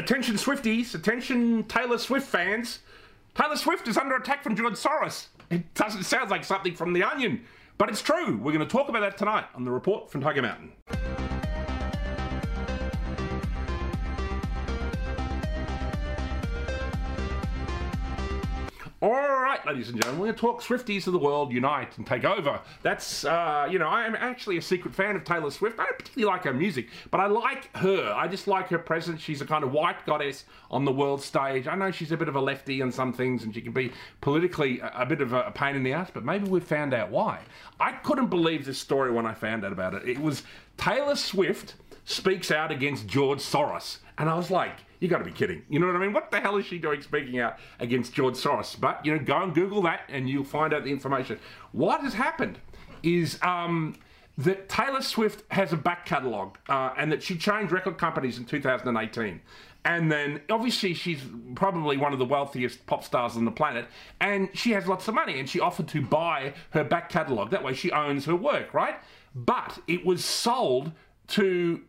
Attention Swifties, attention Taylor Swift fans. Taylor Swift is under attack from George Soros. It doesn't sound like something from The Onion, but it's true. We're going to talk about that tonight on the report from Tiger Mountain. All right, ladies and gentlemen, we're going to talk Swifties of the world unite and take over. That's, uh, you know, I am actually a secret fan of Taylor Swift. I don't particularly like her music, but I like her. I just like her presence. She's a kind of white goddess on the world stage. I know she's a bit of a lefty on some things and she can be politically a, a bit of a, a pain in the ass, but maybe we've found out why. I couldn't believe this story when I found out about it. It was Taylor Swift speaks out against George Soros. And I was like, you got to be kidding. You know what I mean? What the hell is she doing speaking out against George Soros? But, you know, go and Google that and you'll find out the information. What has happened is um, that Taylor Swift has a back catalogue uh, and that she changed record companies in 2018. And then, obviously, she's probably one of the wealthiest pop stars on the planet, and she has lots of money, and she offered to buy her back catalogue. That way, she owns her work, right? But it was sold to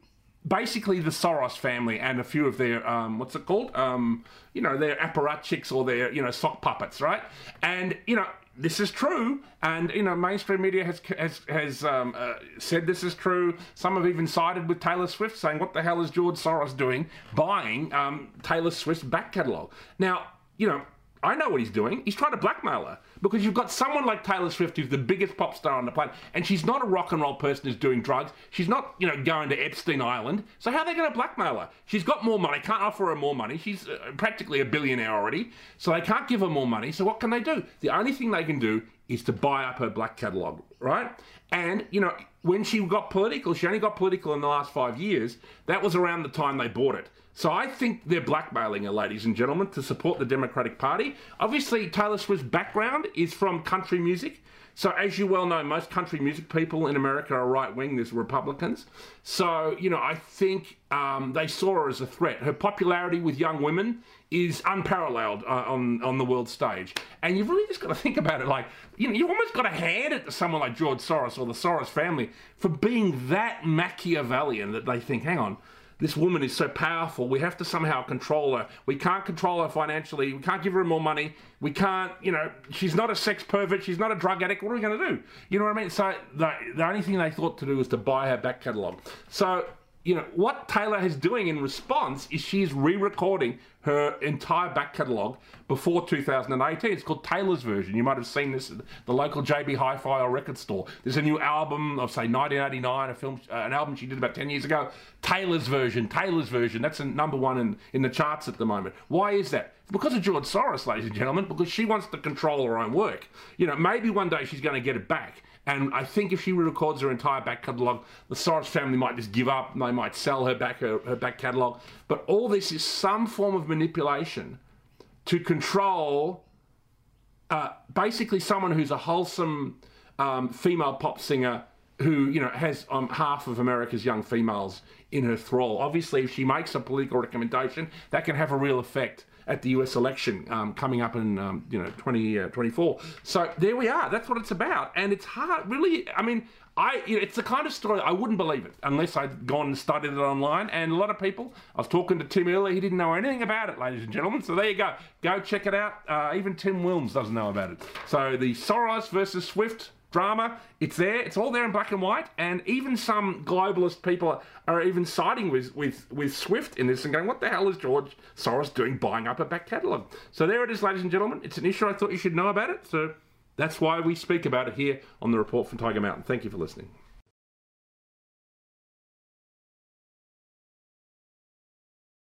basically the Soros family and a few of their um, what's it called? Um, you know, their apparatchiks or their you know sock puppets, right? And you know. This is true, and you know mainstream media has has has um, uh, said this is true. Some have even sided with Taylor Swift, saying, "What the hell is George Soros doing, buying um, Taylor Swift's back catalogue?" Now, you know, I know what he's doing. He's trying to blackmail her because you've got someone like Taylor Swift who's the biggest pop star on the planet, and she's not a rock and roll person who's doing drugs. She's not, you know, going to Epstein Island. So how are they going to blackmail her? She's got more money. Can't offer her more money. She's uh, practically a billionaire already. So they can't give her more money. So what can they do? The only thing they can do is to buy up her black catalogue, right? And, you know, when she got political, she only got political in the last five years. That was around the time they bought it. So I think they're blackmailing her, ladies and gentlemen, to support the Democratic Party. Obviously, Taylor Swift's background is from country music. So, as you well know, most country music people in America are right wing, there's Republicans. So, you know, I think um, they saw her as a threat. Her popularity with young women is unparalleled uh, on, on the world stage. And you've really just got to think about it like, you know, you've almost got to hand it to someone like George Soros or the Soros family for being that Machiavellian that they think, hang on, this woman is so powerful. We have to somehow control her. We can't control her financially. We can't give her more money. We can't, you know, she's not a sex pervert. She's not a drug addict. What are we going to do? You know what I mean? So the, the only thing they thought to do was to buy her back catalogue. So you know, what Taylor is doing in response is she's re recording her entire back catalogue before 2018. It's called Taylor's version. You might have seen this at the local JB Hi Fi or record store. There's a new album of, say, 1989, a film, uh, an album she did about 10 years ago. Taylor's version, Taylor's version. That's number one in, in the charts at the moment. Why is that? Because of George Soros, ladies and gentlemen, because she wants to control her own work. You know, maybe one day she's going to get it back. And I think if she records her entire back catalogue, the Soros family might just give up. They might sell her back her, her back catalogue. But all this is some form of manipulation to control uh, basically someone who's a wholesome um, female pop singer who you know has um, half of America's young females in her thrall. Obviously, if she makes a political recommendation, that can have a real effect at the US election um, coming up in um, you know 2024. Uh, so there we are. That's what it's about, and it's hard. Really, I mean, I you know, it's the kind of story I wouldn't believe it unless I'd gone and studied it online. And a lot of people, I was talking to Tim earlier, he didn't know anything about it, ladies and gentlemen. So there you go. Go check it out. Uh, even Tim Wilms doesn't know about it. So the Soros versus Swift drama. It's there. It's all there in black and white. And even some globalist people are, even siding with, with, with Swift in this and going, what the hell is George Soros doing buying up a back catalogue? So there it is, ladies and gentlemen. It's an issue I thought you should know about it. So that's why we speak about it here on the report from Tiger Mountain. Thank you for listening.